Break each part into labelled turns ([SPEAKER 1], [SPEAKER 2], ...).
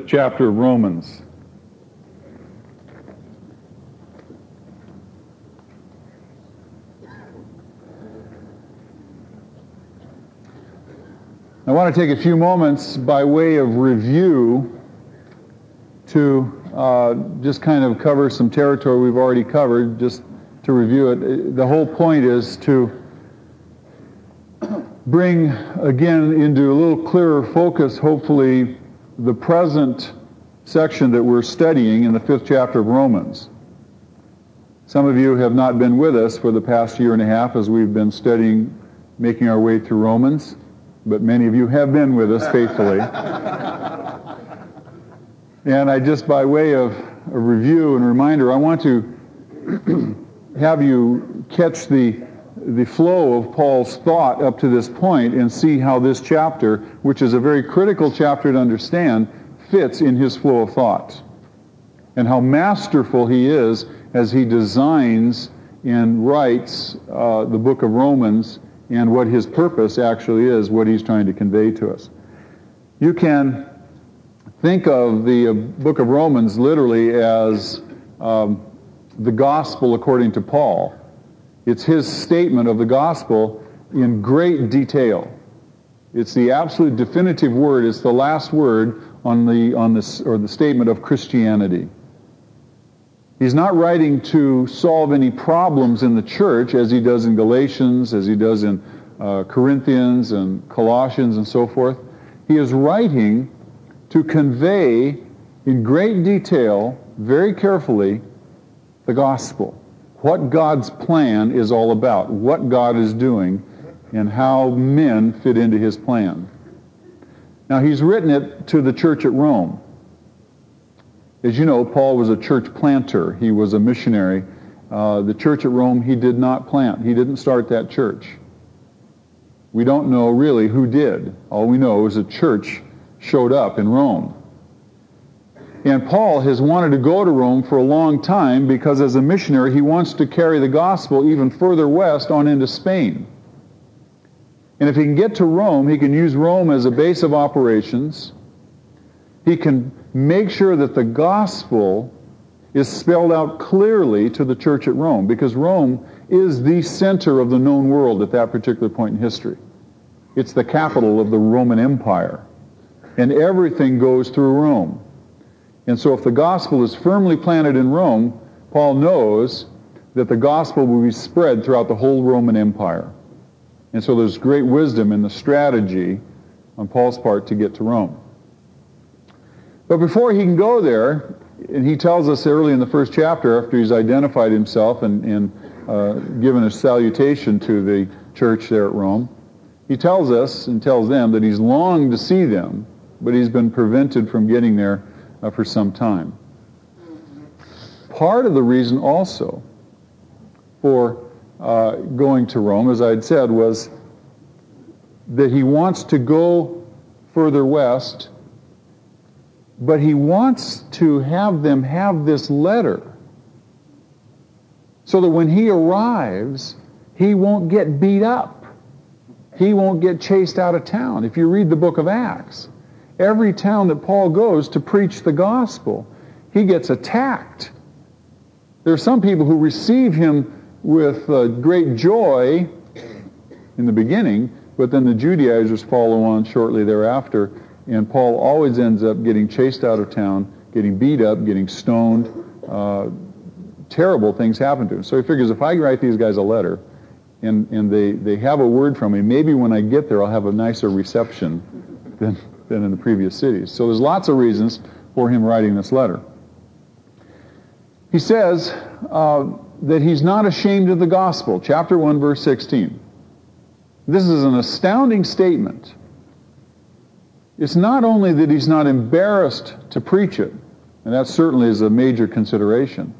[SPEAKER 1] chapter of Romans. I want to take a few moments by way of review to uh, just kind of cover some territory we've already covered, just to review it. The whole point is to bring again into a little clearer focus, hopefully, the present section that we're studying in the fifth chapter of Romans. Some of you have not been with us for the past year and a half as we've been studying, making our way through Romans, but many of you have been with us faithfully. and I just, by way of a review and reminder, I want to have you catch the the flow of Paul's thought up to this point and see how this chapter, which is a very critical chapter to understand, fits in his flow of thought. And how masterful he is as he designs and writes uh, the book of Romans and what his purpose actually is, what he's trying to convey to us. You can think of the uh, book of Romans literally as um, the gospel according to Paul. It's his statement of the gospel in great detail. It's the absolute definitive word. It's the last word on the on this or the statement of Christianity. He's not writing to solve any problems in the church as he does in Galatians, as he does in uh, Corinthians and Colossians and so forth. He is writing to convey in great detail, very carefully, the gospel what God's plan is all about, what God is doing, and how men fit into his plan. Now, he's written it to the church at Rome. As you know, Paul was a church planter, he was a missionary. Uh, the church at Rome, he did not plant, he didn't start that church. We don't know really who did. All we know is a church showed up in Rome. And Paul has wanted to go to Rome for a long time because as a missionary, he wants to carry the gospel even further west on into Spain. And if he can get to Rome, he can use Rome as a base of operations. He can make sure that the gospel is spelled out clearly to the church at Rome because Rome is the center of the known world at that particular point in history. It's the capital of the Roman Empire. And everything goes through Rome. And so if the gospel is firmly planted in Rome, Paul knows that the gospel will be spread throughout the whole Roman Empire. And so there's great wisdom in the strategy on Paul's part to get to Rome. But before he can go there, and he tells us early in the first chapter, after he's identified himself and, and uh, given a salutation to the church there at Rome, he tells us and tells them that he's longed to see them, but he's been prevented from getting there uh, for some time. Part of the reason also for uh, going to Rome, as I had said, was that he wants to go further west, but he wants to have them have this letter so that when he arrives, he won't get beat up. He won't get chased out of town. If you read the book of Acts, every town that Paul goes to preach the gospel, he gets attacked. There are some people who receive him with uh, great joy in the beginning, but then the Judaizers follow on shortly thereafter, and Paul always ends up getting chased out of town, getting beat up, getting stoned. Uh, terrible things happen to him. So he figures if I write these guys a letter, and, and they, they have a word from me, maybe when I get there I'll have a nicer reception than, than in the previous cities. So there's lots of reasons for him writing this letter. He says uh, that he's not ashamed of the gospel, chapter 1, verse 16. This is an astounding statement. It's not only that he's not embarrassed to preach it, and that certainly is a major consideration,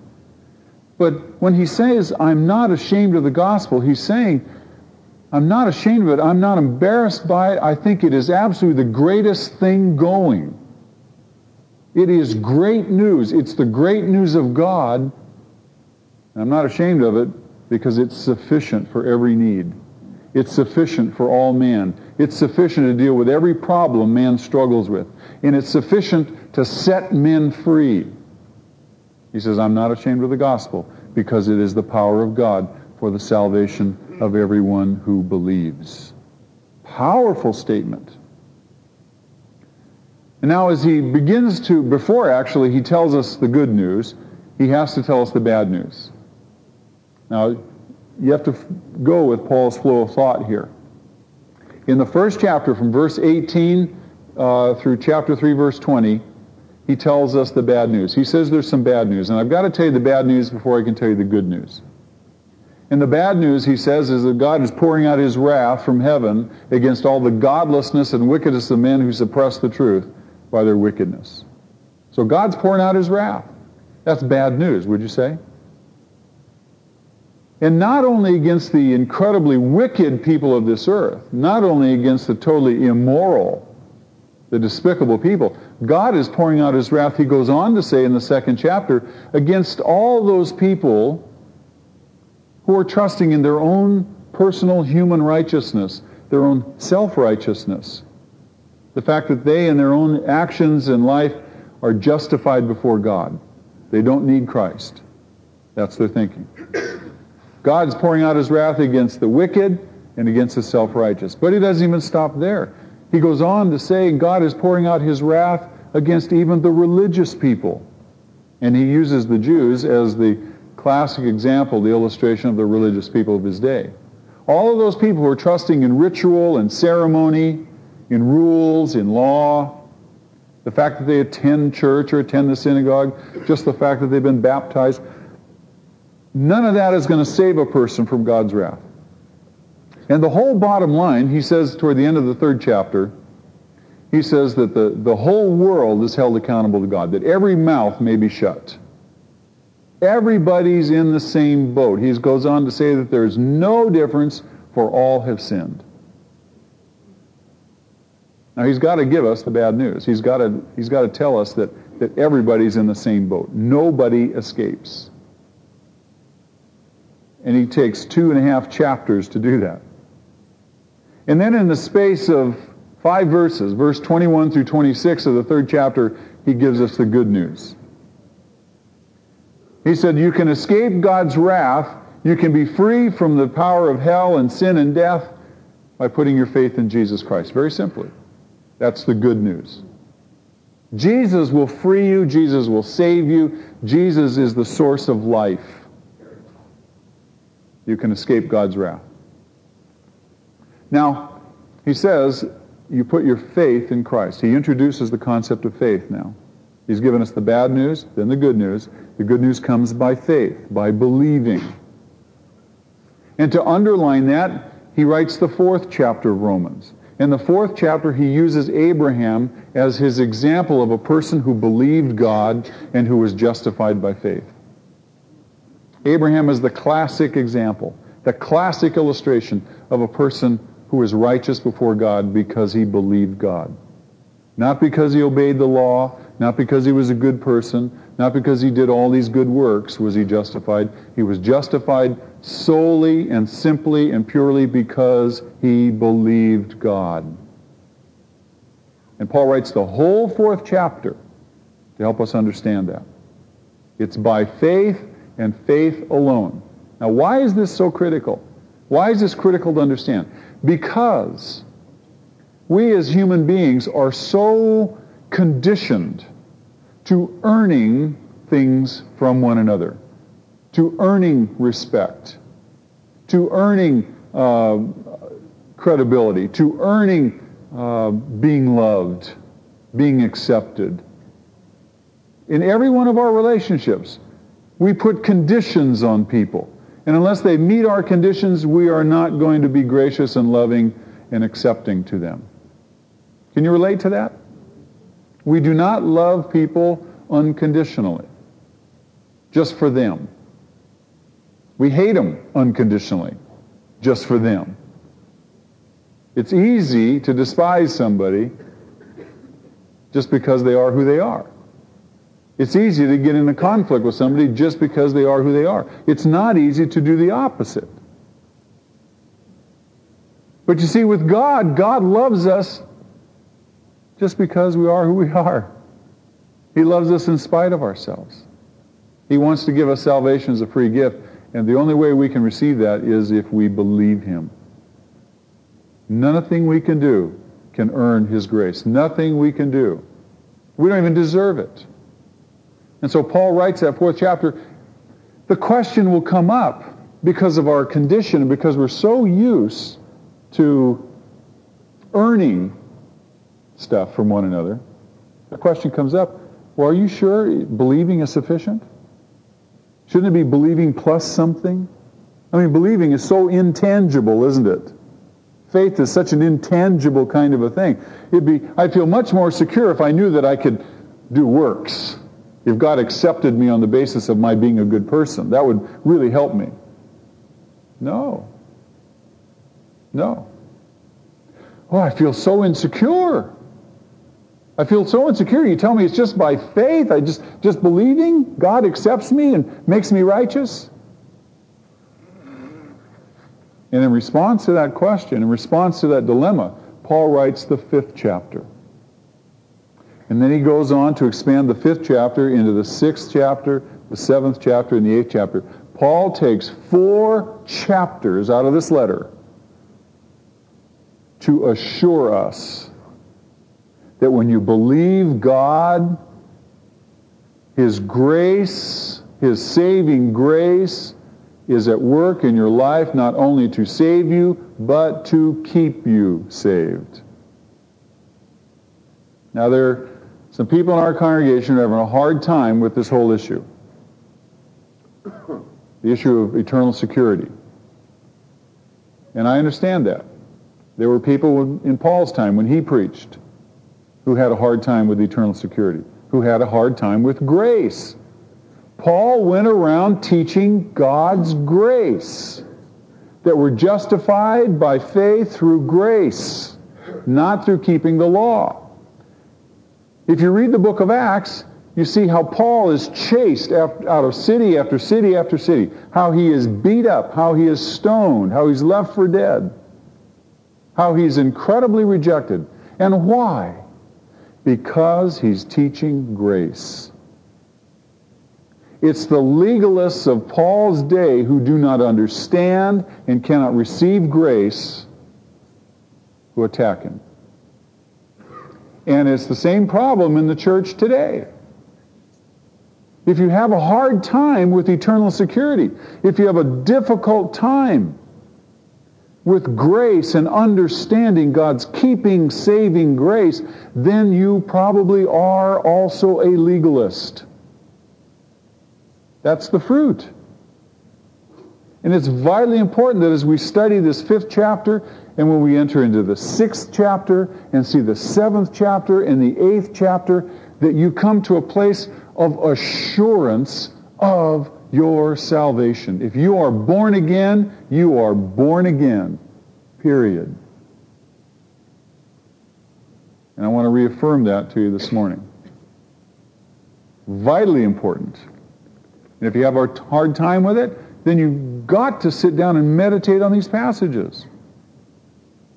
[SPEAKER 1] but when he says, I'm not ashamed of the gospel, he's saying, I'm not ashamed of it. I'm not embarrassed by it. I think it is absolutely the greatest thing going. It is great news. It's the great news of God. I'm not ashamed of it because it's sufficient for every need. It's sufficient for all man. It's sufficient to deal with every problem man struggles with. And it's sufficient to set men free. He says, I'm not ashamed of the gospel because it is the power of God for the salvation of everyone who believes. Powerful statement. And now, as he begins to, before actually he tells us the good news, he has to tell us the bad news. Now, you have to go with Paul's flow of thought here. In the first chapter, from verse 18 uh, through chapter 3, verse 20, he tells us the bad news. He says there's some bad news. And I've got to tell you the bad news before I can tell you the good news. And the bad news, he says, is that God is pouring out his wrath from heaven against all the godlessness and wickedness of men who suppress the truth by their wickedness. So God's pouring out his wrath. That's bad news, would you say? And not only against the incredibly wicked people of this earth, not only against the totally immoral, the despicable people, God is pouring out his wrath, he goes on to say in the second chapter, against all those people who are trusting in their own personal human righteousness, their own self righteousness. The fact that they, and their own actions in life, are justified before God. They don't need Christ. That's their thinking. God's pouring out his wrath against the wicked and against the self-righteous. But he doesn't even stop there. He goes on to say God is pouring out his wrath against even the religious people. And he uses the Jews as the classic example, the illustration of the religious people of his day. All of those people who are trusting in ritual and ceremony, in rules, in law, the fact that they attend church or attend the synagogue, just the fact that they've been baptized, none of that is going to save a person from God's wrath. And the whole bottom line, he says toward the end of the third chapter, he says that the, the whole world is held accountable to God, that every mouth may be shut. Everybody's in the same boat. He goes on to say that there is no difference, for all have sinned. Now he's got to give us the bad news. He's got to, he's got to tell us that, that everybody's in the same boat. Nobody escapes. And he takes two and a half chapters to do that. And then in the space of five verses, verse 21 through 26 of the third chapter, he gives us the good news. He said, You can escape God's wrath. You can be free from the power of hell and sin and death by putting your faith in Jesus Christ. Very simply. That's the good news. Jesus will free you. Jesus will save you. Jesus is the source of life. You can escape God's wrath. Now, he says you put your faith in Christ. He introduces the concept of faith now. He's given us the bad news, then the good news. The good news comes by faith, by believing. And to underline that, he writes the fourth chapter of Romans. In the fourth chapter, he uses Abraham as his example of a person who believed God and who was justified by faith. Abraham is the classic example, the classic illustration of a person who is righteous before God because he believed God. Not because he obeyed the law, not because he was a good person, not because he did all these good works was he justified. He was justified solely and simply and purely because he believed God. And Paul writes the whole fourth chapter to help us understand that. It's by faith and faith alone. Now, why is this so critical? Why is this critical to understand? Because we as human beings are so conditioned to earning things from one another, to earning respect, to earning uh, credibility, to earning uh, being loved, being accepted. In every one of our relationships, we put conditions on people. And unless they meet our conditions, we are not going to be gracious and loving and accepting to them. Can you relate to that? We do not love people unconditionally, just for them. We hate them unconditionally, just for them. It's easy to despise somebody just because they are who they are. It's easy to get in a conflict with somebody just because they are who they are. It's not easy to do the opposite. But you see, with God, God loves us just because we are who we are. He loves us in spite of ourselves. He wants to give us salvation as a free gift. And the only way we can receive that is if we believe Him. Nothing we can do can earn His grace. Nothing we can do. We don't even deserve it. And so Paul writes that fourth chapter. The question will come up because of our condition because we're so used to earning stuff from one another. The question comes up, well, are you sure believing is sufficient? Shouldn't it be believing plus something? I mean, believing is so intangible, isn't it? Faith is such an intangible kind of a thing. It'd be, I'd feel much more secure if I knew that I could do works. If God accepted me on the basis of my being a good person, that would really help me. No. No. Oh, I feel so insecure. I feel so insecure. You tell me it's just by faith. I just, just believing God accepts me and makes me righteous. And in response to that question, in response to that dilemma, Paul writes the fifth chapter. And then he goes on to expand the fifth chapter into the sixth chapter, the seventh chapter, and the eighth chapter. Paul takes four chapters out of this letter to assure us that when you believe God, His grace, His saving grace, is at work in your life not only to save you, but to keep you saved. Now, there are some people in our congregation who are having a hard time with this whole issue the issue of eternal security. And I understand that. There were people in Paul's time when he preached who had a hard time with eternal security, who had a hard time with grace. Paul went around teaching God's grace, that we're justified by faith through grace, not through keeping the law. If you read the book of Acts, you see how Paul is chased out of city after city after city, how he is beat up, how he is stoned, how he's left for dead, how he's incredibly rejected. And why? Because he's teaching grace. It's the legalists of Paul's day who do not understand and cannot receive grace who attack him. And it's the same problem in the church today. If you have a hard time with eternal security, if you have a difficult time with grace and understanding God's keeping, saving grace, then you probably are also a legalist. That's the fruit. And it's vitally important that as we study this fifth chapter, and when we enter into the sixth chapter and see the seventh chapter and the eighth chapter, that you come to a place of assurance of your salvation. If you are born again, you are born again. Period. And I want to reaffirm that to you this morning. Vitally important. And if you have a hard time with it, then you've got to sit down and meditate on these passages.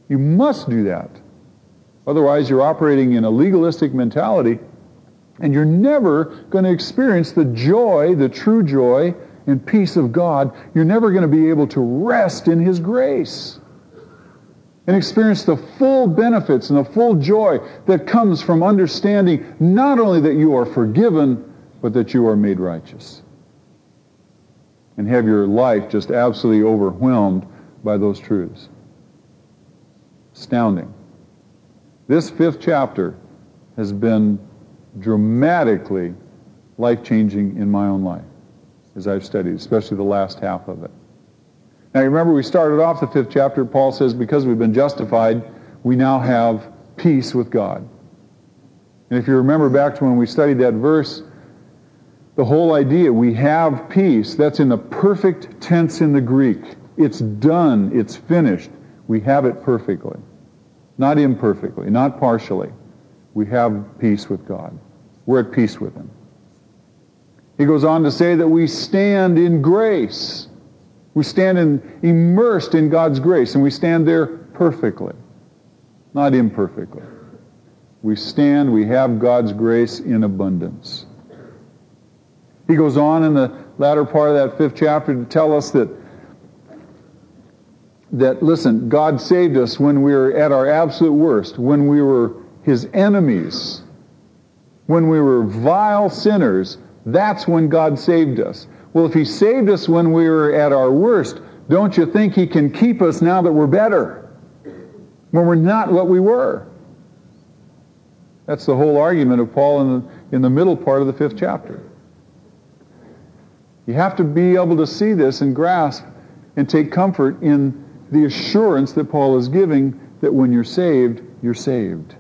[SPEAKER 1] You must do that. Otherwise, you're operating in a legalistic mentality, and you're never going to experience the joy, the true joy and peace of God. You're never going to be able to rest in His grace and experience the full benefits and the full joy that comes from understanding not only that you are forgiven, but that you are made righteous and have your life just absolutely overwhelmed by those truths. Astounding. This fifth chapter has been dramatically life changing in my own life as I've studied, especially the last half of it. Now, you remember, we started off the fifth chapter. Paul says, because we've been justified, we now have peace with God. And if you remember back to when we studied that verse, the whole idea, we have peace, that's in the perfect tense in the Greek. It's done, it's finished. We have it perfectly. Not imperfectly, not partially. We have peace with God. We're at peace with Him. He goes on to say that we stand in grace. We stand in, immersed in God's grace, and we stand there perfectly, not imperfectly. We stand, we have God's grace in abundance. He goes on in the latter part of that fifth chapter to tell us that that listen, God saved us when we were at our absolute worst, when we were his enemies, when we were vile sinners. That's when God saved us. Well, if he saved us when we were at our worst, don't you think he can keep us now that we're better? When we're not what we were. That's the whole argument of Paul in the, in the middle part of the fifth chapter. You have to be able to see this and grasp and take comfort in the assurance that Paul is giving that when you're saved, you're saved.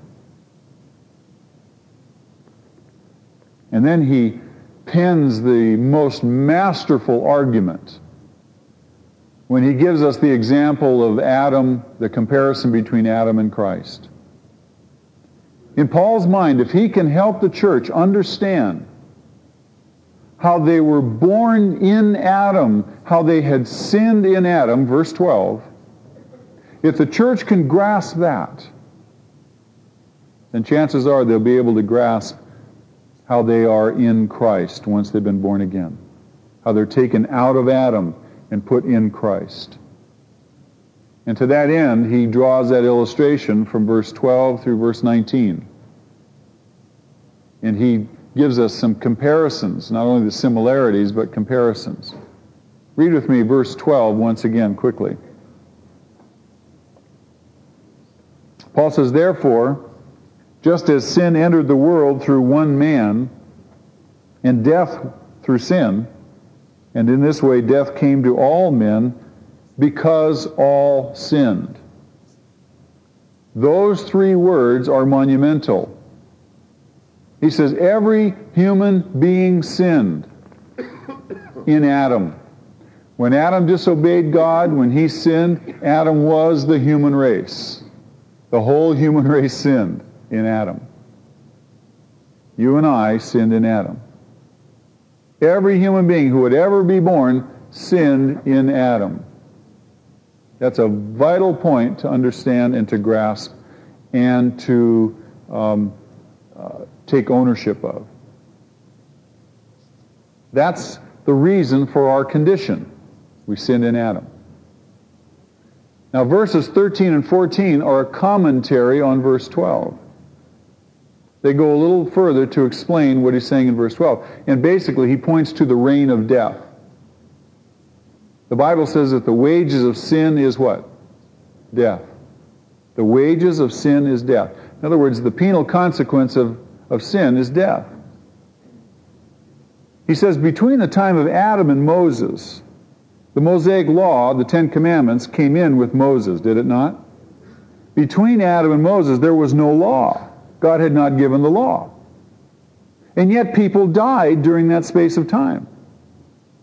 [SPEAKER 1] And then he pins the most masterful argument when he gives us the example of Adam, the comparison between Adam and Christ. In Paul's mind, if he can help the church understand how they were born in Adam, how they had sinned in Adam, verse 12, if the church can grasp that, then chances are they'll be able to grasp how they are in Christ once they've been born again. How they're taken out of Adam and put in Christ. And to that end, he draws that illustration from verse 12 through verse 19. And he gives us some comparisons, not only the similarities, but comparisons. Read with me verse 12 once again, quickly. Paul says, Therefore, just as sin entered the world through one man, and death through sin, and in this way death came to all men because all sinned. Those three words are monumental. He says, every human being sinned in Adam. When Adam disobeyed God, when he sinned, Adam was the human race. The whole human race sinned in Adam. You and I sinned in Adam. Every human being who would ever be born sinned in Adam. That's a vital point to understand and to grasp and to um, uh, take ownership of. That's the reason for our condition. We sinned in Adam. Now, verses 13 and 14 are a commentary on verse 12. They go a little further to explain what he's saying in verse 12. And basically, he points to the reign of death. The Bible says that the wages of sin is what? Death. The wages of sin is death. In other words, the penal consequence of, of sin is death. He says, between the time of Adam and Moses, the Mosaic law, the Ten Commandments, came in with Moses, did it not? Between Adam and Moses, there was no law. God had not given the law. And yet people died during that space of time.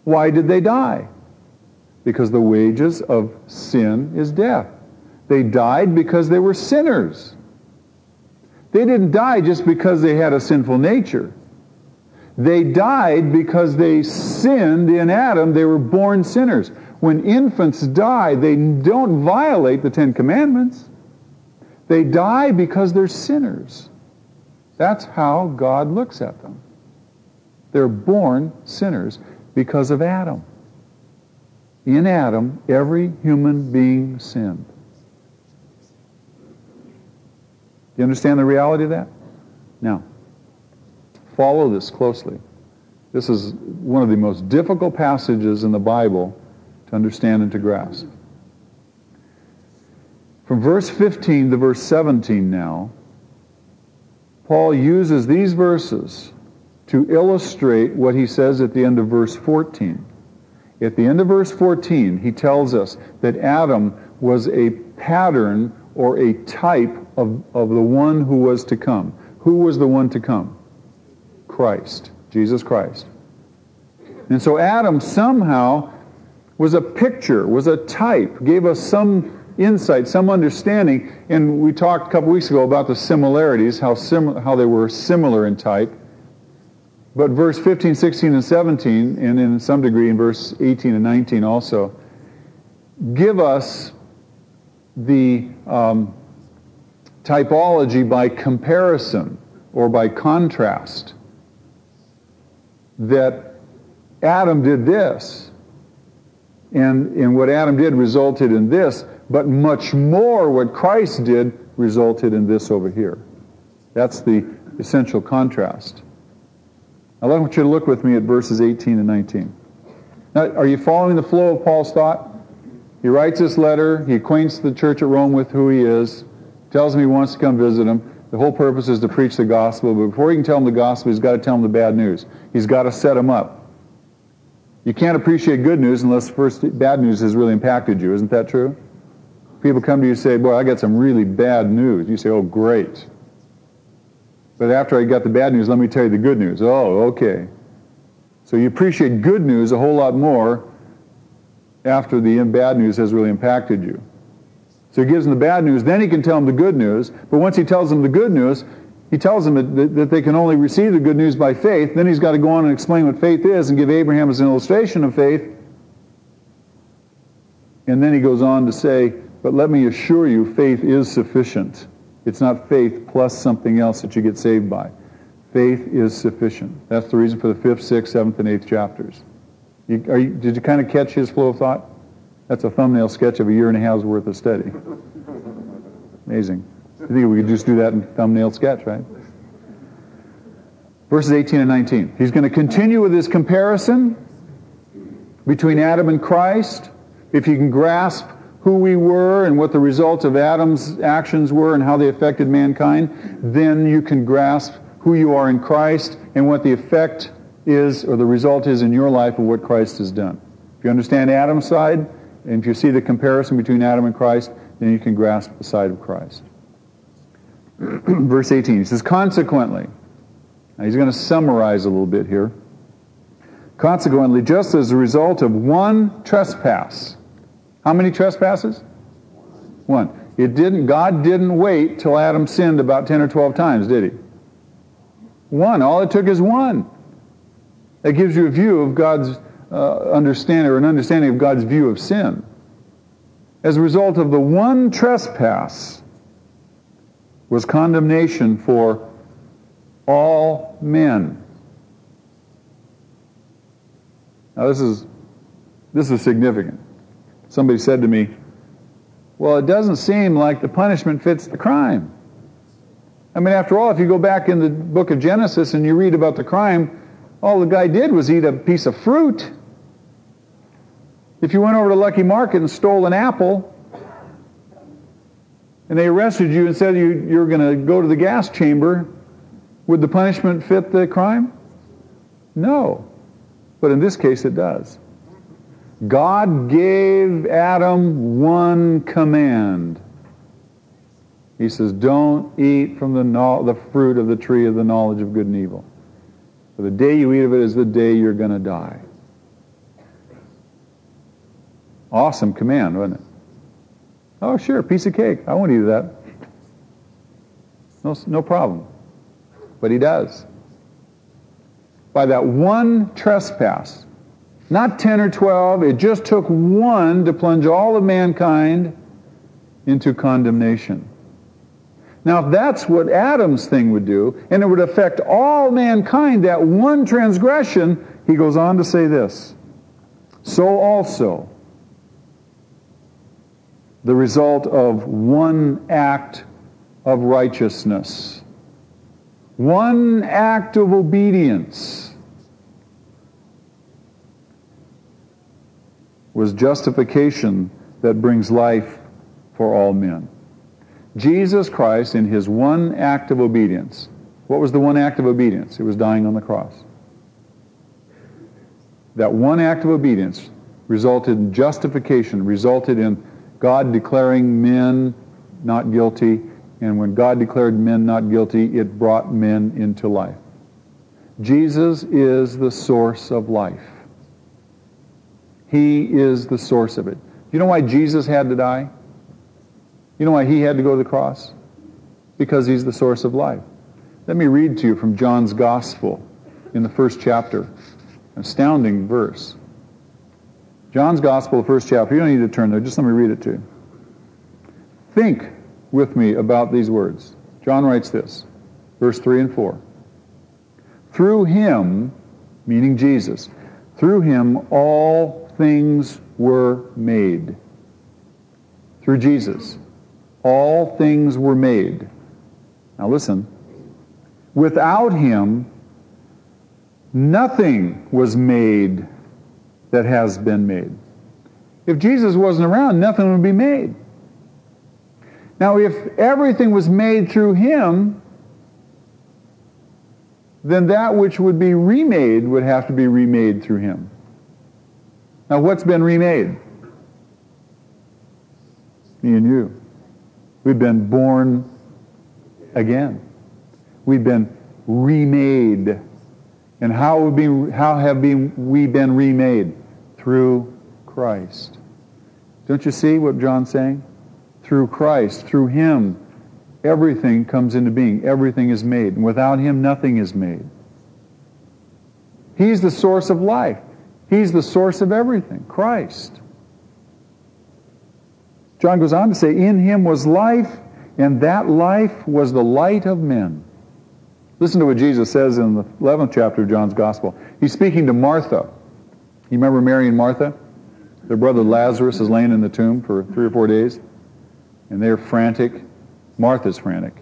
[SPEAKER 1] Why did they die? Because the wages of sin is death. They died because they were sinners. They didn't die just because they had a sinful nature. They died because they sinned in Adam. They were born sinners. When infants die, they don't violate the Ten Commandments. They die because they're sinners. That's how God looks at them. They're born sinners because of Adam. In Adam, every human being sinned. Do you understand the reality of that? Now, follow this closely. This is one of the most difficult passages in the Bible to understand and to grasp. From verse 15 to verse 17 now, Paul uses these verses to illustrate what he says at the end of verse 14. At the end of verse 14, he tells us that Adam was a pattern or a type of, of the one who was to come. Who was the one to come? Christ, Jesus Christ. And so Adam somehow was a picture, was a type, gave us some insight, some understanding. And we talked a couple weeks ago about the similarities, how, sim- how they were similar in type. But verse 15, 16, and 17, and in some degree in verse 18 and 19 also, give us the um, typology by comparison or by contrast that Adam did this, and, and what Adam did resulted in this, but much more what Christ did resulted in this over here. That's the essential contrast. Now, I want you to look with me at verses 18 and 19. Now, are you following the flow of Paul's thought? He writes this letter, he acquaints the church at Rome with who he is, tells them he wants to come visit them. The whole purpose is to preach the gospel, but before he can tell them the gospel, he's got to tell them the bad news. He's got to set them up. You can't appreciate good news unless first bad news has really impacted you. Isn't that true? People come to you and say, Boy, I got some really bad news. You say, Oh, great. But after I got the bad news, let me tell you the good news. Oh, okay. So you appreciate good news a whole lot more after the bad news has really impacted you. So he gives them the bad news, then he can tell them the good news. But once he tells them the good news, he tells them that, that they can only receive the good news by faith. Then he's got to go on and explain what faith is and give Abraham as an illustration of faith. And then he goes on to say, But let me assure you, faith is sufficient. It's not faith plus something else that you get saved by. Faith is sufficient. That's the reason for the fifth, sixth, seventh, and eighth chapters. You, you, did you kind of catch his flow of thought? That's a thumbnail sketch of a year and a half's worth of study. Amazing. I think we could just do that in thumbnail sketch, right? Verses 18 and 19. He's going to continue with his comparison between Adam and Christ. If you can grasp who we were and what the results of Adam's actions were and how they affected mankind, then you can grasp who you are in Christ and what the effect is or the result is in your life of what Christ has done. If you understand Adam's side, and if you see the comparison between Adam and Christ, then you can grasp the side of Christ. Verse 18, he says, Consequently, now he's going to summarize a little bit here. Consequently, just as a result of one trespass, how many trespasses? One. It didn't, God didn't wait till Adam sinned about 10 or 12 times, did he? One. All it took is one. That gives you a view of God's uh, understanding, or an understanding of God's view of sin. As a result of the one trespass, was condemnation for all men. Now this is this is significant. Somebody said to me, "Well, it doesn't seem like the punishment fits the crime." I mean, after all, if you go back in the book of Genesis and you read about the crime, all the guy did was eat a piece of fruit. If you went over to Lucky Market and stole an apple, and they arrested you and said you, you're going to go to the gas chamber, would the punishment fit the crime? No. But in this case, it does. God gave Adam one command. He says, Don't eat from the, no- the fruit of the tree of the knowledge of good and evil. For the day you eat of it is the day you're going to die. Awesome command, wasn't it? Oh, sure, piece of cake. I won't eat that. No, no problem. But he does. By that one trespass, not 10 or 12, it just took one to plunge all of mankind into condemnation. Now, if that's what Adam's thing would do, and it would affect all mankind, that one transgression, he goes on to say this So also, the result of one act of righteousness, one act of obedience was justification that brings life for all men. Jesus Christ, in his one act of obedience, what was the one act of obedience? It was dying on the cross. That one act of obedience resulted in justification, resulted in God declaring men not guilty, and when God declared men not guilty, it brought men into life. Jesus is the source of life. He is the source of it. You know why Jesus had to die? You know why he had to go to the cross? Because he's the source of life. Let me read to you from John's Gospel in the first chapter. Astounding verse. John's Gospel, the first chapter. You don't need to turn there. Just let me read it to you. Think with me about these words. John writes this, verse 3 and 4. Through him, meaning Jesus, through him all things were made. Through Jesus, all things were made. Now listen. Without him, nothing was made that has been made. If Jesus wasn't around, nothing would be made. Now, if everything was made through him, then that which would be remade would have to be remade through him. Now, what's been remade? Me and you. We've been born again. We've been remade. And how have, been, how have we been remade? Through Christ. Don't you see what John's saying? Through Christ, through Him, everything comes into being. Everything is made. And without Him, nothing is made. He's the source of life. He's the source of everything. Christ. John goes on to say, In Him was life, and that life was the light of men. Listen to what Jesus says in the 11th chapter of John's Gospel. He's speaking to Martha. You remember Mary and Martha? Their brother Lazarus is laying in the tomb for three or four days and they're frantic. Martha's frantic.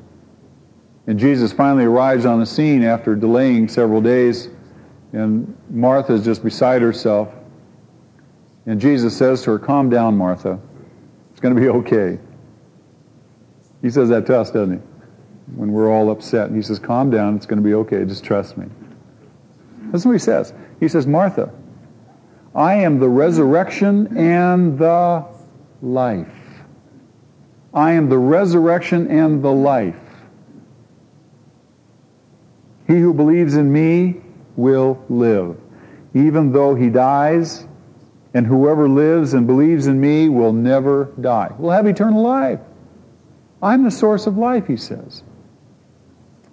[SPEAKER 1] And Jesus finally arrives on the scene after delaying several days, and Martha is just beside herself. And Jesus says to her, Calm down, Martha. It's going to be okay. He says that to us, doesn't he? When we're all upset. And he says, Calm down. It's going to be okay. Just trust me. That's what he says. He says, Martha, I am the resurrection and the life. I am the resurrection and the life. He who believes in me will live, even though he dies, and whoever lives and believes in me will never die. Will have eternal life. I'm the source of life, he says.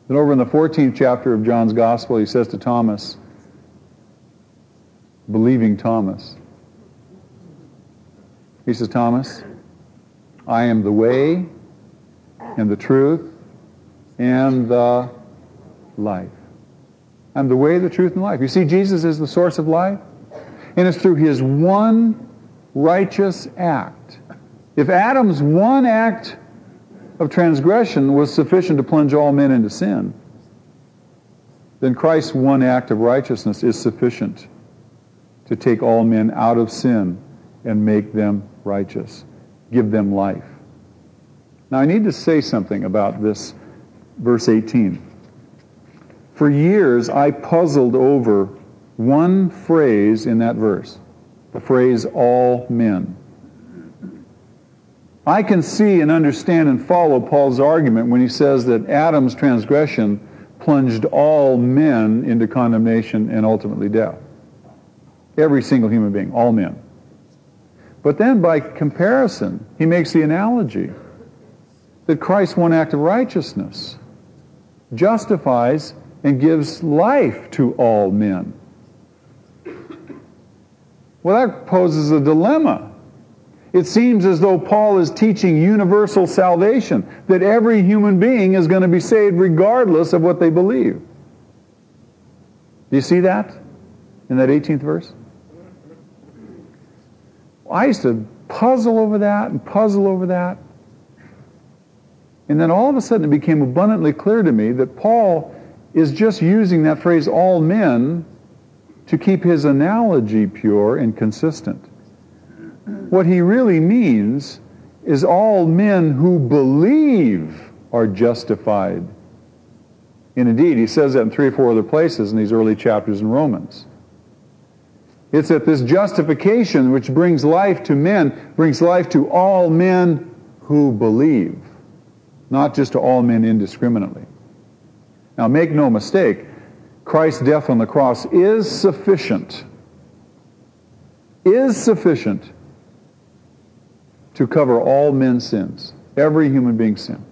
[SPEAKER 1] Then over in the 14th chapter of John's Gospel, he says to Thomas, believing Thomas, he says, Thomas, I am the way and the truth and the life. I'm the way, the truth, and life. You see, Jesus is the source of life, and it's through his one righteous act. If Adam's one act of transgression was sufficient to plunge all men into sin, then Christ's one act of righteousness is sufficient to take all men out of sin and make them righteous give them life. Now, I need to say something about this verse 18. For years, I puzzled over one phrase in that verse the phrase, all men. I can see and understand and follow Paul's argument when he says that Adam's transgression plunged all men into condemnation and ultimately death. Every single human being, all men. But then by comparison, he makes the analogy that Christ's one act of righteousness justifies and gives life to all men. Well, that poses a dilemma. It seems as though Paul is teaching universal salvation, that every human being is going to be saved regardless of what they believe. Do you see that in that 18th verse? I used to puzzle over that and puzzle over that. And then all of a sudden it became abundantly clear to me that Paul is just using that phrase, all men, to keep his analogy pure and consistent. What he really means is all men who believe are justified. And indeed, he says that in three or four other places in these early chapters in Romans. It's that this justification, which brings life to men, brings life to all men who believe, not just to all men indiscriminately. Now, make no mistake, Christ's death on the cross is sufficient, is sufficient to cover all men's sins, every human being's sin.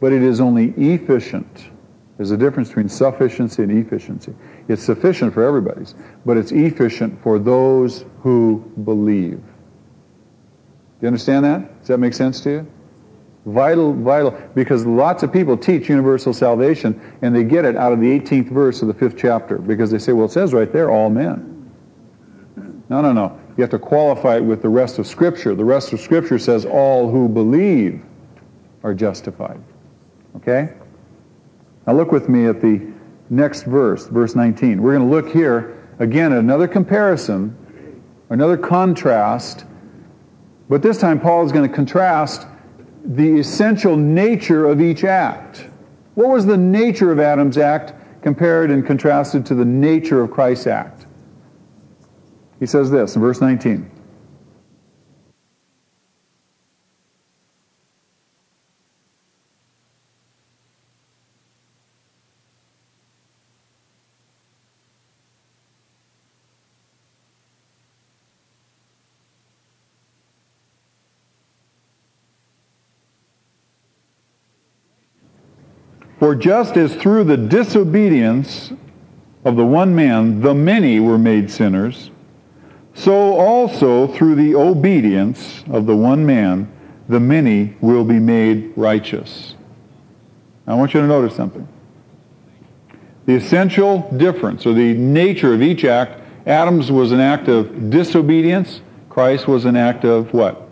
[SPEAKER 1] But it is only efficient. There's a difference between sufficiency and efficiency. It's sufficient for everybody's, but it's efficient for those who believe. Do you understand that? Does that make sense to you? Vital, vital, because lots of people teach universal salvation and they get it out of the 18th verse of the fifth chapter because they say, well, it says right there, all men. No, no, no. You have to qualify it with the rest of Scripture. The rest of Scripture says all who believe are justified. Okay? Now look with me at the next verse, verse 19. We're going to look here again at another comparison, another contrast, but this time Paul is going to contrast the essential nature of each act. What was the nature of Adam's act compared and contrasted to the nature of Christ's act? He says this in verse 19. For just as through the disobedience of the one man the many were made sinners, so also through the obedience of the one man the many will be made righteous. I want you to notice something. The essential difference, or the nature of each act, Adam's was an act of disobedience. Christ was an act of what?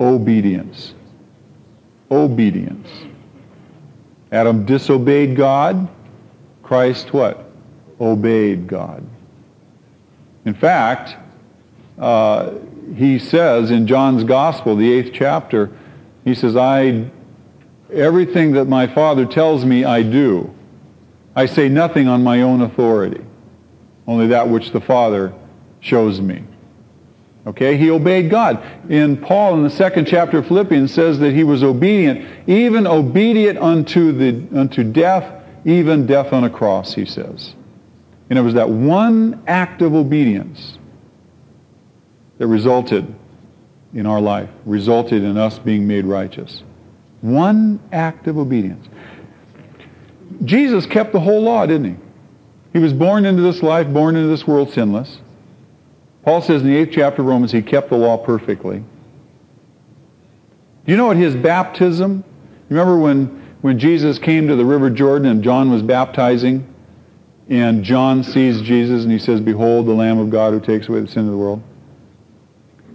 [SPEAKER 1] Obedience. Obedience. Adam disobeyed God. Christ what? Obeyed God. In fact, uh, he says in John's Gospel, the eighth chapter, he says, I, everything that my Father tells me I do. I say nothing on my own authority, only that which the Father shows me. Okay, he obeyed God. In Paul, in the second chapter of Philippians, says that he was obedient, even obedient unto the unto death, even death on a cross. He says, and it was that one act of obedience that resulted in our life, resulted in us being made righteous. One act of obedience. Jesus kept the whole law, didn't he? He was born into this life, born into this world sinless. Paul says in the eighth chapter of Romans, he kept the law perfectly. Do you know at his baptism, remember when, when Jesus came to the River Jordan and John was baptizing, and John sees Jesus and he says, Behold the Lamb of God who takes away the sin of the world.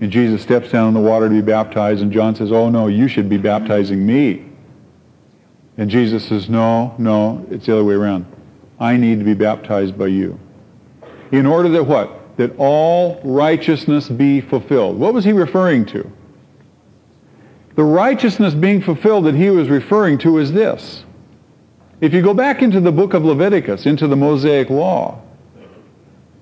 [SPEAKER 1] And Jesus steps down in the water to be baptized, and John says, Oh no, you should be baptizing me. And Jesus says, No, no, it's the other way around. I need to be baptized by you. In order that what? That all righteousness be fulfilled. What was he referring to? The righteousness being fulfilled that he was referring to is this. If you go back into the book of Leviticus, into the Mosaic Law,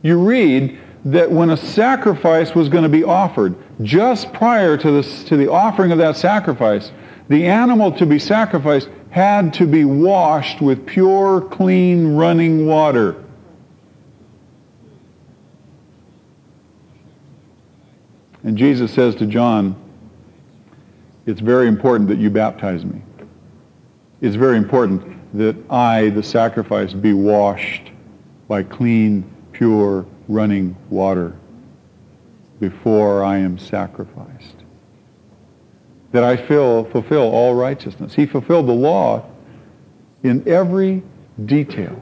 [SPEAKER 1] you read that when a sacrifice was going to be offered, just prior to, this, to the offering of that sacrifice, the animal to be sacrificed had to be washed with pure, clean, running water. And Jesus says to John, it's very important that you baptize me. It's very important that I, the sacrifice, be washed by clean, pure, running water before I am sacrificed. That I fill, fulfill all righteousness. He fulfilled the law in every detail.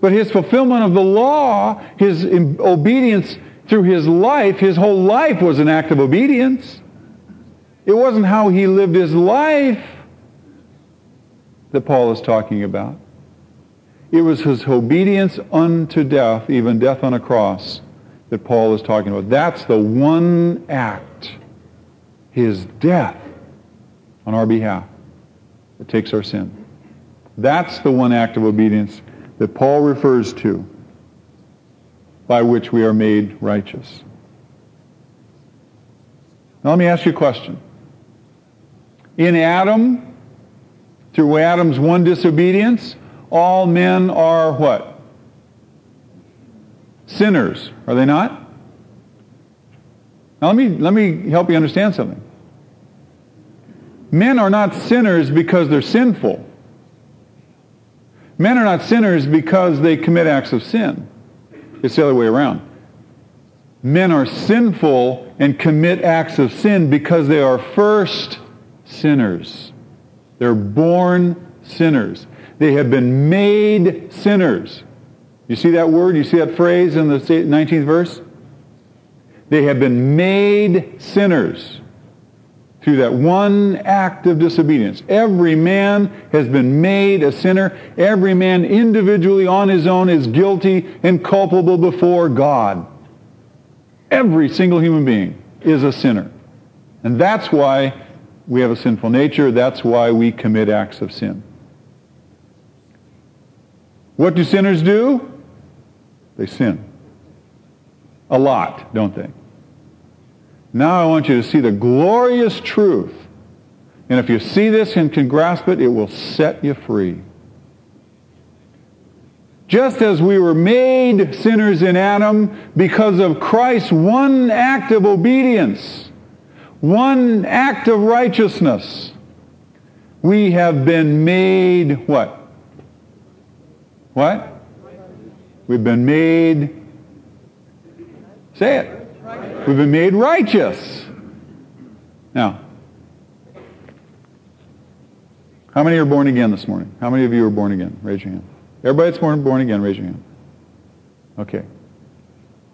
[SPEAKER 1] But his fulfillment of the law, his obedience through his life, his whole life was an act of obedience. It wasn't how he lived his life that Paul is talking about. It was his obedience unto death, even death on a cross, that Paul is talking about. That's the one act, his death on our behalf, that takes our sin. That's the one act of obedience that Paul refers to by which we are made righteous. Now let me ask you a question. In Adam, through Adam's one disobedience, all men are what? Sinners, are they not? Now let me, let me help you understand something. Men are not sinners because they're sinful. Men are not sinners because they commit acts of sin. It's the other way around. Men are sinful and commit acts of sin because they are first sinners. They're born sinners. They have been made sinners. You see that word? You see that phrase in the 19th verse? They have been made sinners through that one act of disobedience. Every man has been made a sinner. Every man individually on his own is guilty and culpable before God. Every single human being is a sinner. And that's why we have a sinful nature. That's why we commit acts of sin. What do sinners do? They sin. A lot, don't they? Now I want you to see the glorious truth. And if you see this and can grasp it, it will set you free. Just as we were made sinners in Adam because of Christ's one act of obedience, one act of righteousness, we have been made what? What? We've been made, say it, We've been made righteous. Now, how many are born again this morning? How many of you are born again? Raise your hand. Everybody that's born, born again, raise your hand. Okay.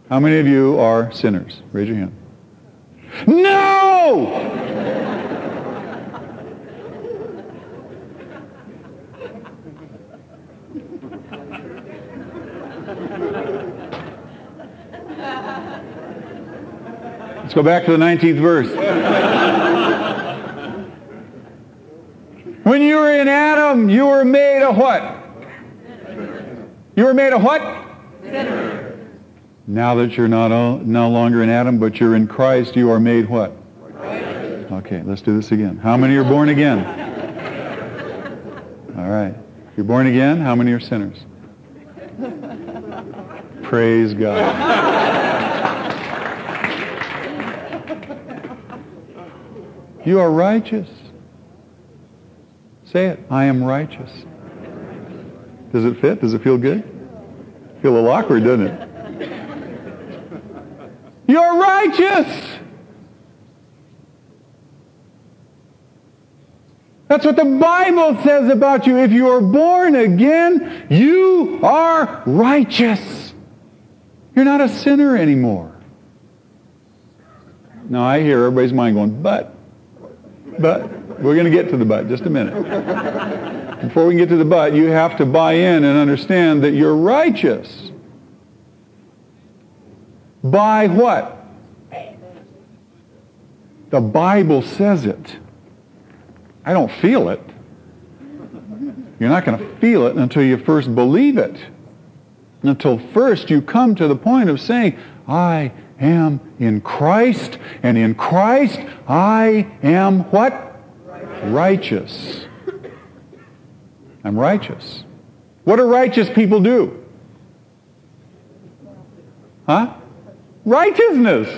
[SPEAKER 1] How many of you are sinners? Raise your hand. No! Go back to the 19th verse. when you were in Adam, you were made a what? You were made a what? Sinner. Now that you're not all, no longer in Adam, but you're in Christ, you are made what? Okay, let's do this again. How many are born again? All right. You're born again? How many are sinners? Praise God. You are righteous. Say it. I am righteous. Does it fit? Does it feel good? Feel a little awkward, doesn't it? You're righteous. That's what the Bible says about you. If you are born again, you are righteous. You're not a sinner anymore. Now I hear everybody's mind going, but but we're going to get to the but just a minute. Before we get to the but, you have to buy in and understand that you're righteous. By what? The Bible says it. I don't feel it. You're not going to feel it until you first believe it. Until first you come to the point of saying, I am in Christ, and in Christ I am what? Righteous. I'm righteous. What do righteous people do? Huh? Righteousness.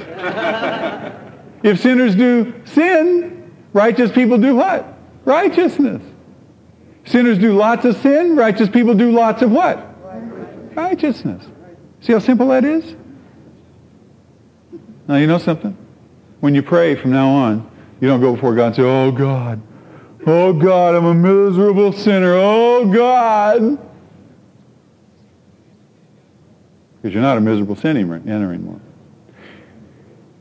[SPEAKER 1] if sinners do sin, righteous people do what? Righteousness. Sinners do lots of sin, righteous people do lots of what? Righteousness. See how simple that is? Now, you know something? When you pray from now on, you don't go before God and say, Oh, God. Oh, God, I'm a miserable sinner. Oh, God. Because you're not a miserable sinner anymore.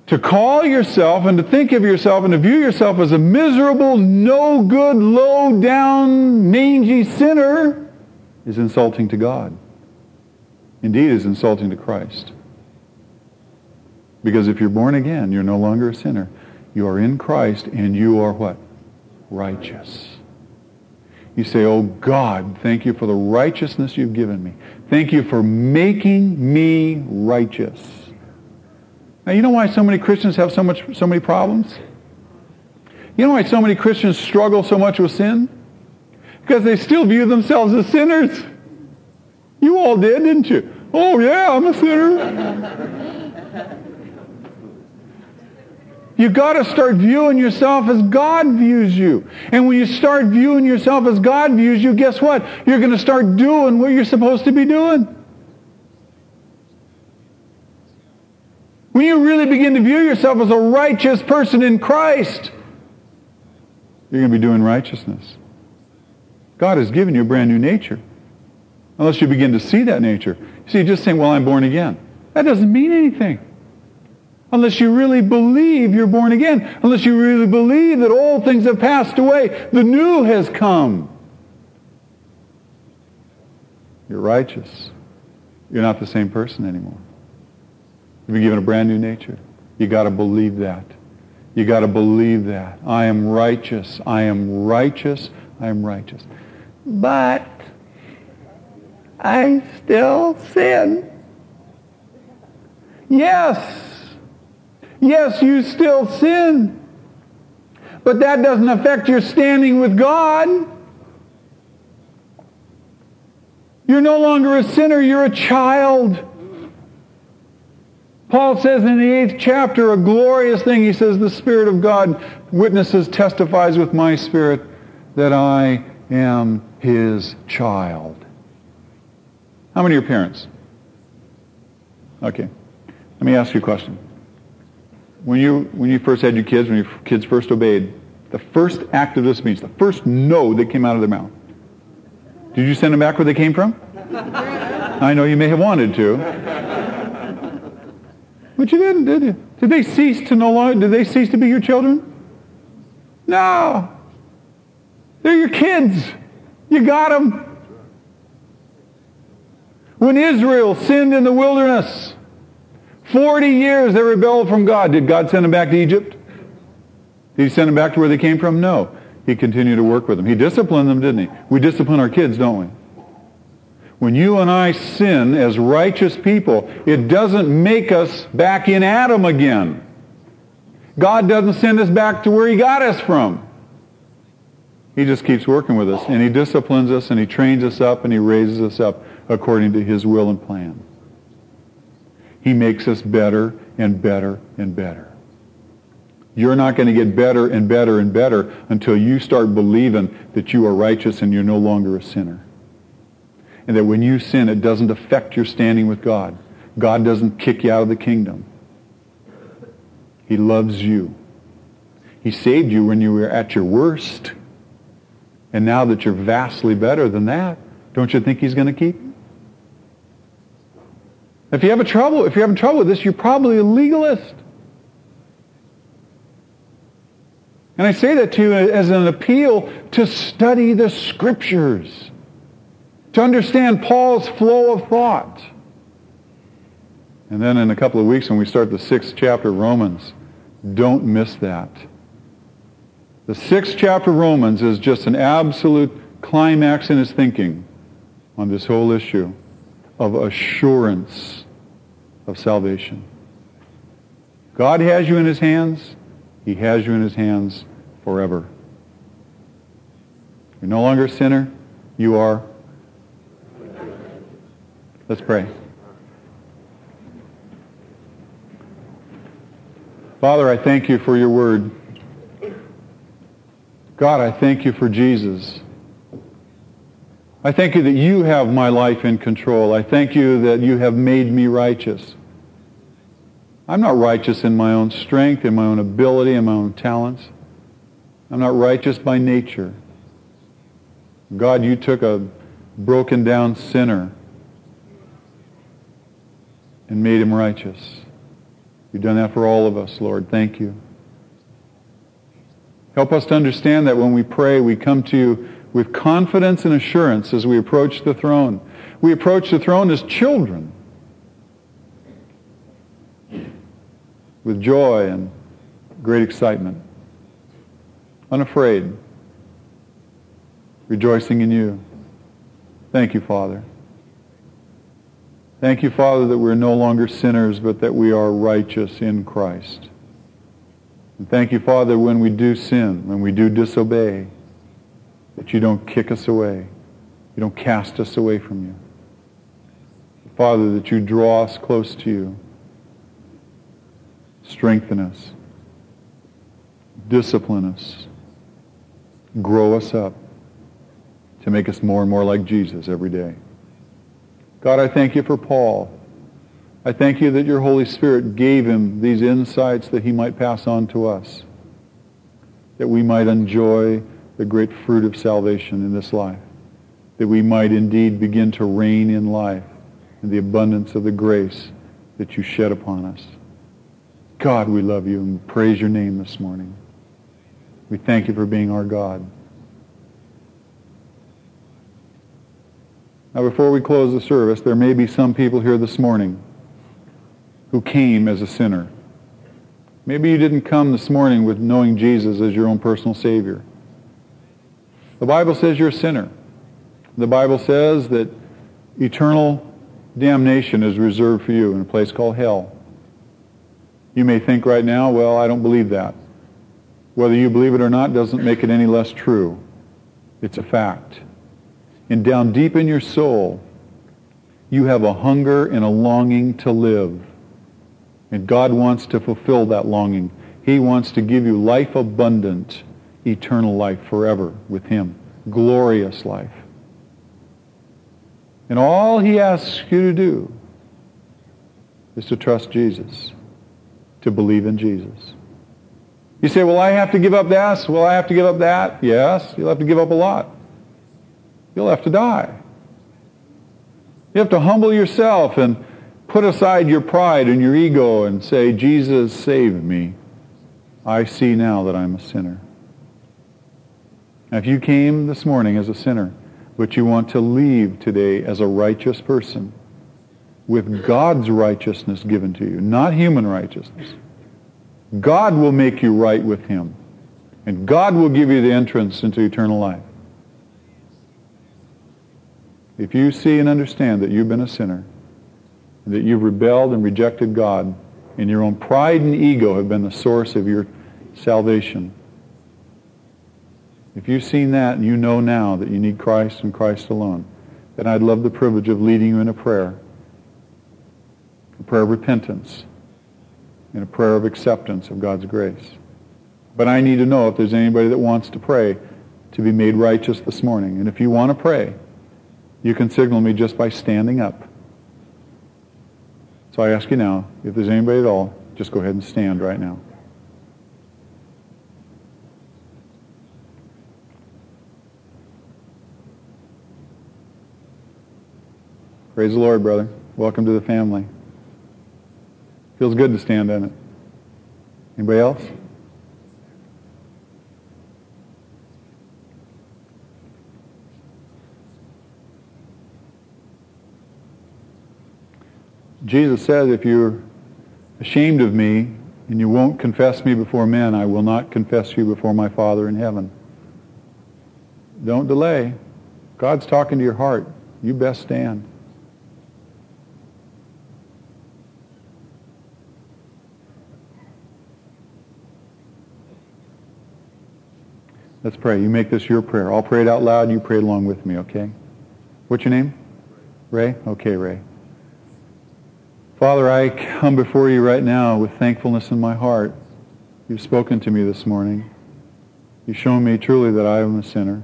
[SPEAKER 1] To call yourself and to think of yourself and to view yourself as a miserable, no good, low down, mangy sinner is insulting to God. Indeed, is insulting to Christ. Because if you're born again, you're no longer a sinner. You are in Christ and you are what? Righteous. You say, Oh God, thank you for the righteousness you've given me. Thank you for making me righteous. Now you know why so many Christians have so much so many problems? You know why so many Christians struggle so much with sin? Because they still view themselves as sinners. You all did, didn't you? Oh yeah, I'm a sinner. You got to start viewing yourself as God views you. And when you start viewing yourself as God views you, guess what? You're going to start doing what you're supposed to be doing. When you really begin to view yourself as a righteous person in Christ, you're going to be doing righteousness. God has given you a brand new nature. Unless you begin to see that nature. See, just saying, well, I'm born again. That doesn't mean anything. Unless you really believe you're born again. Unless you really believe that all things have passed away. The new has come. You're righteous. You're not the same person anymore. You've been given a brand new nature. You got to believe that. You got to believe that. I am righteous. I am righteous. I am righteous. But I still sin. Yes. Yes, you still sin. But that doesn't affect your standing with God. You're no longer a sinner, you're a child. Paul says in the eighth chapter a glorious thing. He says, The Spirit of God witnesses, testifies with my spirit that I am his child. How many are parents? Okay. Let me ask you a question. When you, when you first had your kids, when your kids first obeyed, the first act of disobedience, the first no that came out of their mouth, did you send them back where they came from? I know you may have wanted to. But you didn't, did you? Did they cease to no longer, did they cease to be your children? No. They're your kids. You got them. When Israel sinned in the wilderness, 40 years they rebelled from God. Did God send them back to Egypt? Did he send them back to where they came from? No. He continued to work with them. He disciplined them, didn't he? We discipline our kids, don't we? When you and I sin as righteous people, it doesn't make us back in Adam again. God doesn't send us back to where he got us from. He just keeps working with us and he disciplines us and he trains us up and he raises us up according to his will and plan. He makes us better and better and better. You're not going to get better and better and better until you start believing that you are righteous and you're no longer a sinner and that when you sin, it doesn't affect your standing with God. God doesn't kick you out of the kingdom. He loves you. He saved you when you were at your worst. And now that you're vastly better than that, don't you think he's going to keep you? If you have a trouble, if you're having trouble with this, you're probably a legalist. And I say that to you as an appeal to study the scriptures to understand Paul's flow of thought. And then in a couple of weeks when we start the sixth chapter of Romans, don't miss that. The sixth chapter of Romans is just an absolute climax in his thinking on this whole issue of assurance of salvation. God has you in his hands. He has you in his hands forever. You're no longer a sinner. You are Let's pray. Father, I thank you for your word. God, I thank you for Jesus. I thank you that you have my life in control. I thank you that you have made me righteous. I'm not righteous in my own strength, in my own ability, in my own talents. I'm not righteous by nature. God, you took a broken down sinner and made him righteous. You've done that for all of us, Lord. Thank you. Help us to understand that when we pray, we come to you with confidence and assurance as we approach the throne. We approach the throne as children with joy and great excitement, unafraid, rejoicing in you. Thank you, Father. Thank you, Father, that we're no longer sinners, but that we are righteous in Christ. And thank you, Father, when we do sin, when we do disobey, that you don't kick us away. You don't cast us away from you. Father, that you draw us close to you. Strengthen us. Discipline us. Grow us up to make us more and more like Jesus every day. God, I thank you for Paul. I thank you that your Holy Spirit gave him these insights that he might pass on to us, that we might enjoy the great fruit of salvation in this life, that we might indeed begin to reign in life in the abundance of the grace that you shed upon us. God, we love you and praise your name this morning. We thank you for being our God. Now, before we close the service, there may be some people here this morning who came as a sinner. Maybe you didn't come this morning with knowing Jesus as your own personal Savior. The Bible says you're a sinner. The Bible says that eternal damnation is reserved for you in a place called hell. You may think right now, well, I don't believe that. Whether you believe it or not doesn't make it any less true. It's a fact. And down deep in your soul, you have a hunger and a longing to live. And God wants to fulfill that longing. He wants to give you life abundant, eternal life forever with Him. Glorious life. And all He asks you to do is to trust Jesus, to believe in Jesus. You say, well, I have to give up this. Well, I have to give up that. Yes, you'll have to give up a lot. You'll have to die. You have to humble yourself and put aside your pride and your ego and say, Jesus, save me. I see now that I'm a sinner. Now, if you came this morning as a sinner, but you want to leave today as a righteous person, with God's righteousness given to you, not human righteousness, God will make you right with him. And God will give you the entrance into eternal life. If you see and understand that you've been a sinner, that you've rebelled and rejected God, and your own pride and ego have been the source of your salvation, if you've seen that and you know now that you need Christ and Christ alone, then I'd love the privilege of leading you in a prayer, a prayer of repentance and a prayer of acceptance of God's grace. But I need to know if there's anybody that wants to pray to be made righteous this morning. And if you want to pray, you can signal me just by standing up. So I ask you now, if there's anybody at all, just go ahead and stand right now. Praise the Lord, brother. Welcome to the family. Feels good to stand in it. Anybody else? Jesus said, if you're ashamed of me and you won't confess me before men, I will not confess you before my Father in heaven. Don't delay. God's talking to your heart. You best stand. Let's pray. You make this your prayer. I'll pray it out loud. And you pray along with me, okay? What's your name? Ray? Okay, Ray. Father, I come before you right now with thankfulness in my heart. You've spoken to me this morning. You've shown me truly that I am a sinner,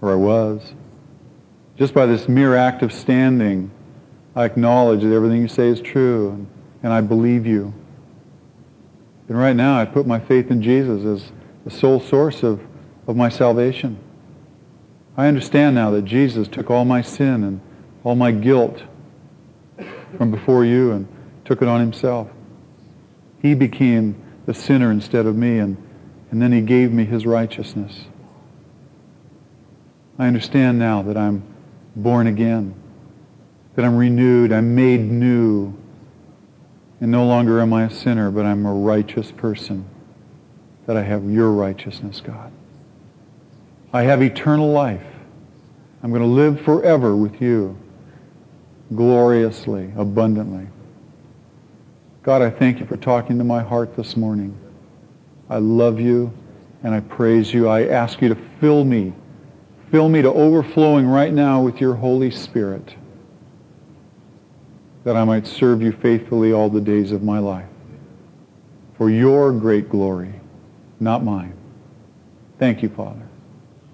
[SPEAKER 1] or I was. Just by this mere act of standing, I acknowledge that everything you say is true, and I believe you. And right now, I put my faith in Jesus as the sole source of of my salvation. I understand now that Jesus took all my sin and all my guilt from before you and took it on himself. He became the sinner instead of me, and, and then he gave me his righteousness. I understand now that I'm born again, that I'm renewed, I'm made new, and no longer am I a sinner, but I'm a righteous person, that I have your righteousness, God. I have eternal life. I'm going to live forever with you, gloriously, abundantly. God, I thank you for talking to my heart this morning. I love you and I praise you. I ask you to fill me, fill me to overflowing right now with your Holy Spirit, that I might serve you faithfully all the days of my life. For your great glory, not mine. Thank you, Father.